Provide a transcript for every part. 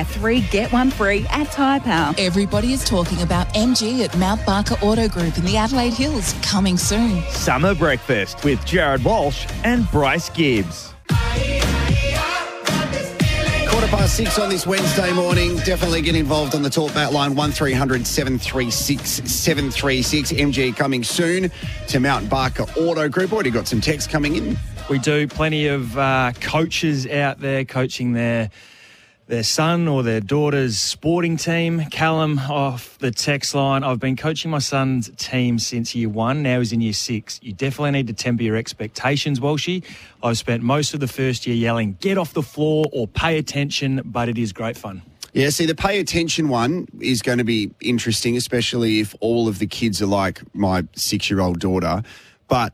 Buy three, get one free at Tyre Power. Everybody is talking about MG at Mount Barker Auto Group in the Adelaide Hills, coming soon. Summer breakfast with Jared Walsh and Bryce Gibbs. Quarter past six on this Wednesday morning. Definitely get involved on the talk back line 1300 736 736. MG coming soon to Mount Barker Auto Group. Already got some texts coming in. We do plenty of uh, coaches out there coaching their their son or their daughter's sporting team. Callum off the text line. I've been coaching my son's team since year one. Now he's in year six. You definitely need to temper your expectations, Walshy. I've spent most of the first year yelling, get off the floor or pay attention, but it is great fun. Yeah, see, the pay attention one is going to be interesting, especially if all of the kids are like my six year old daughter. But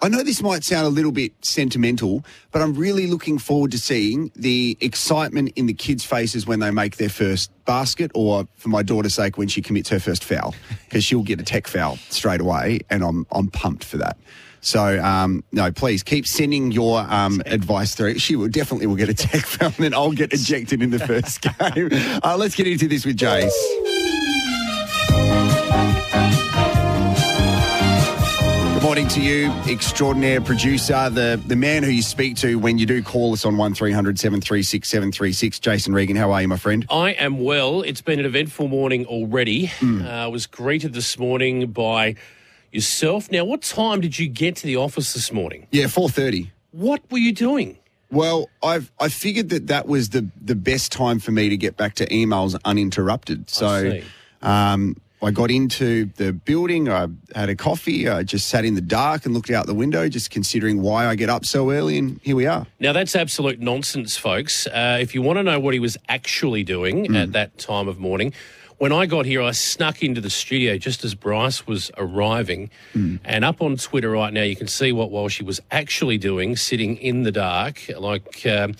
I know this might sound a little bit sentimental, but I'm really looking forward to seeing the excitement in the kids' faces when they make their first basket, or for my daughter's sake, when she commits her first foul, because she'll get a tech foul straight away, and I'm I'm pumped for that. So um, no, please keep sending your um, advice through. She will definitely will get a tech foul, and then I'll get ejected in the first game. Uh, let's get into this with Jace. Morning to you, extraordinaire producer, the, the man who you speak to when you do call us on 1300 736 736. Jason Regan, how are you, my friend? I am well. It's been an eventful morning already. Uh, I was greeted this morning by yourself. Now, what time did you get to the office this morning? Yeah, 4.30. What were you doing? Well, I've I figured that that was the, the best time for me to get back to emails uninterrupted. So um, I got into the building, I had a coffee, I just sat in the dark and looked out the window, just considering why I get up so early, and here we are. Now, that's absolute nonsense, folks. Uh, if you want to know what he was actually doing at that time of morning, when I got here, I snuck into the studio just as Bryce was arriving. And up on Twitter right now, you can see what Walshy was actually doing, sitting in the dark. Like, um,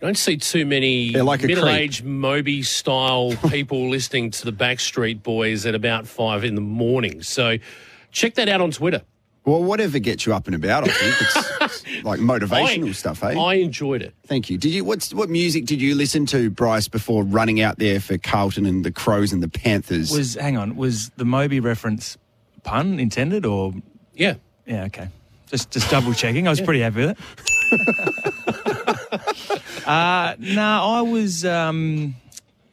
don't see too many like middle aged Moby style people listening to the Backstreet Boys at about five in the morning. So check that out on Twitter. Well, whatever gets you up and about, I think it's, it's like motivational I- stuff, hey? I enjoyed it. Thank you. Did you what's what music did you listen to, Bryce, before running out there for Carlton and the Crows and the Panthers? Was hang on, was the Moby reference pun intended or Yeah. yeah, okay. Just just double checking. I was pretty happy with it. uh no, I was um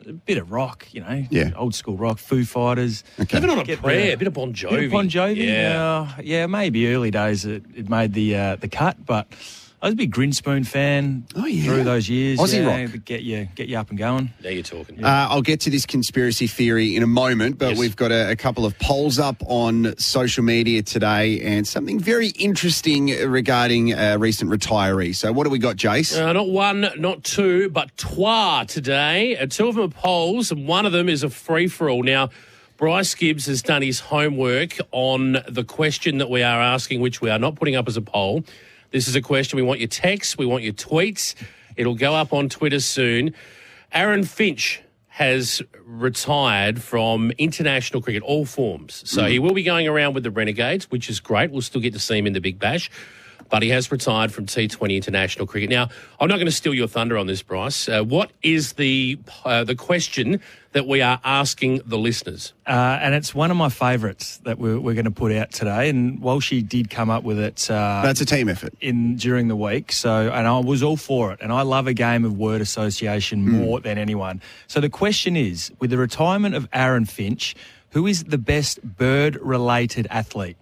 a bit of rock, you know. Yeah. Old school rock, Foo Fighters. okay. Even on a Get prayer, the- a bit of Bon Jovi. Bit of Bon Jovi. Yeah. Yeah. yeah, maybe early days it, it made the uh, the cut, but I was a big Grinspoon fan Oh, yeah. through those years. Aussie yeah, rock. Get you get you up and going. Now you're talking. Uh, I'll get to this conspiracy theory in a moment, but Yes. we've got a, a couple of polls up on social media today and something very interesting regarding a recent retiree. So, what do we got, Jace? Uh, not one, not two, but trois today. Uh, two of them are polls, and one of them is a free for all. Now, Bryce Gibbs has done his homework on the question that we are asking, which we are not putting up as a poll. This is a question. We want your texts, we want your tweets. It'll go up on Twitter soon. Aaron Finch has retired from international cricket, all forms. So hmm. he will be going around with the Renegades, which is great. We'll still get to see him in the Big Bash. But he has retired from T20 international cricket. Now, I'm not going to steal your thunder on this, Bryce. Uh, what is the uh, the question that we are asking the listeners? Uh, and it's one of my favourites that we're, we're going to put out today. And Walshy did come up with it uh, That's a team effort. in during the week. So, and I was all for it. And I love a game of word association more than anyone. So the question is, with the retirement of Aaron Finch, who is the best bird-related athlete?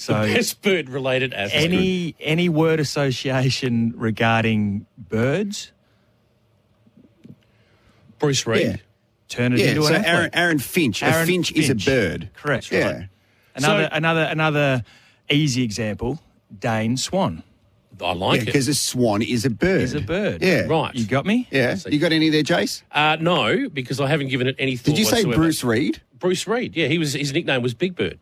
So Best bird related athlete. any any word association regarding birds, Bruce Reid. Yeah. turn it Yeah, into so an athlete. Aaron, Aaron Finch. a Aaron finch, is a bird. Correct. Yeah. Another So- another another easy example. Dane Swan I like it. Because a swan is a bird. is a bird. Yeah. Right. You got me? Yeah. You got any there, Jace? Uh, no, because I haven't given it any thought Did you say whatsoever. Bruce Reid? Bruce Reid. Yeah, he was. His nickname was Big Bird.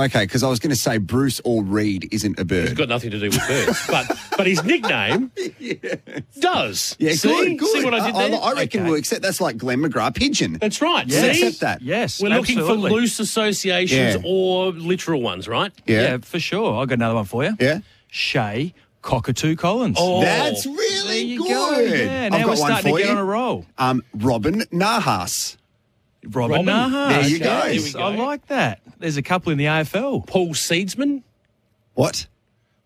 Okay, because I was going to say Bruce or Reid isn't a bird. It's got nothing to do with birds, but but his nickname does. yeah, see, good, good. see what I did there. I, reckon Okay. we'll accept that's like Glenn McGrath pigeon. That's right. Yes. See, Accept that. Yes. we're looking for loose associations Yeah. or literal ones, right? Yeah. Yeah. for sure. I got another one for you. Yeah. Che Cockatoo Collins. Oh, That's there really you good. go. Yeah, I've now got we're one starting for to get you. on a roll. Um, Robin Nahas. Robin, Robin. Nahas. There you go. yes, Here I like that. There's a couple in the AFL. Paul Seedsman. What?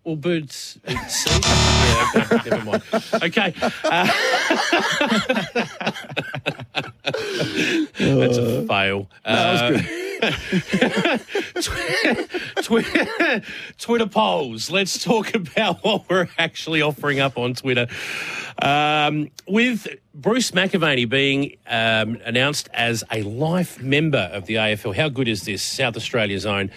Well, birds. it's seeds. yeah, okay, never mind. Okay. uh, that's a fail. that was Twitter, polls. Let's talk about what we're actually offering up on Twitter. Um, with Bruce McAvaney being um, announced as a life member of the AFL, how good is this? South Australia's own.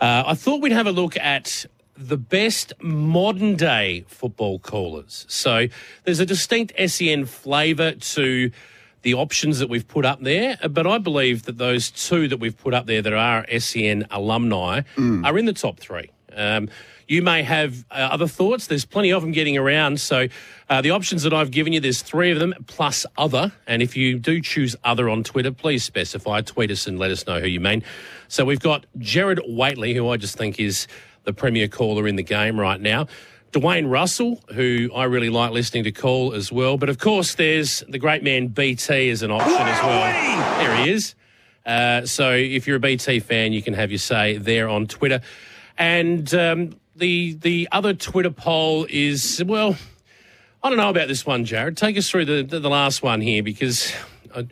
Uh, I thought we'd have a look at the best modern day football callers. So there's a distinct SEN flavour to the options that we've put up there, but I believe that those two that we've put up there that are SEN alumni are in the top three. Um, you may have uh, other thoughts. There's plenty of them getting around. So uh, the options that I've given you, there's three of them plus other. And if you do choose other on Twitter, please specify. Tweet us and let us know who you mean. So we've got Gerard Whateley, who I just think is the premier caller in the game right now. Dwayne Russell, who I really like listening to call as well. But of course, there's the great man BT as an option as well. There he is. Uh, so if you're a BT fan, you can have your say there on Twitter. And um, the the other Twitter poll is well, I don't know about this one, Jared. Take us through the the, the last one here because. I,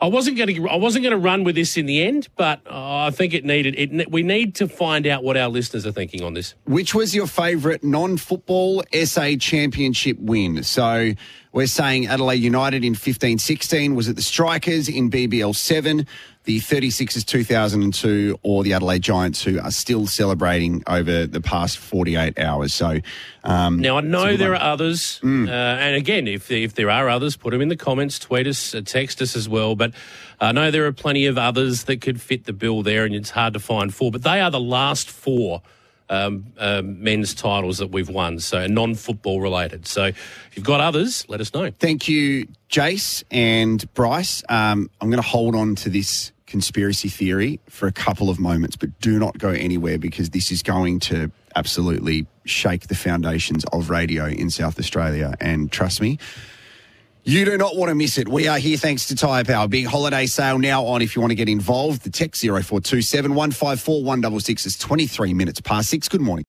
I wasn't going to. I wasn't going to run with this in the end, but uh, I think it needed. It. We need to find out what our listeners are thinking on this. Which was your favourite non-football SA Championship win? So we're saying Adelaide United in 15-16. Was it the Strikers in BBL 7, the 36ers 2002, or the Adelaide Giants who are still celebrating over the past 48 hours? So um, Now I know there one. are others, uh, and again, if if there are others, put them in the comments, tweet us, uh, text us as well. But I know there are plenty of others that could fit the bill there, and it's hard to find four. But they are the last four um, um, men's titles that we've won, so non-football related. So if you've got others, let us know. Thank you, Jace and Bryce. Um, I'm going to hold on to this conspiracy theory for a couple of moments, but do not go anywhere because this is going to absolutely shake the foundations of radio in South Australia. And trust me, you do not want to miss it. We are here thanks to Tyre Power. Big holiday sale now on if you want to get involved. The text 0427 154 166 is 23 minutes past six. Good morning.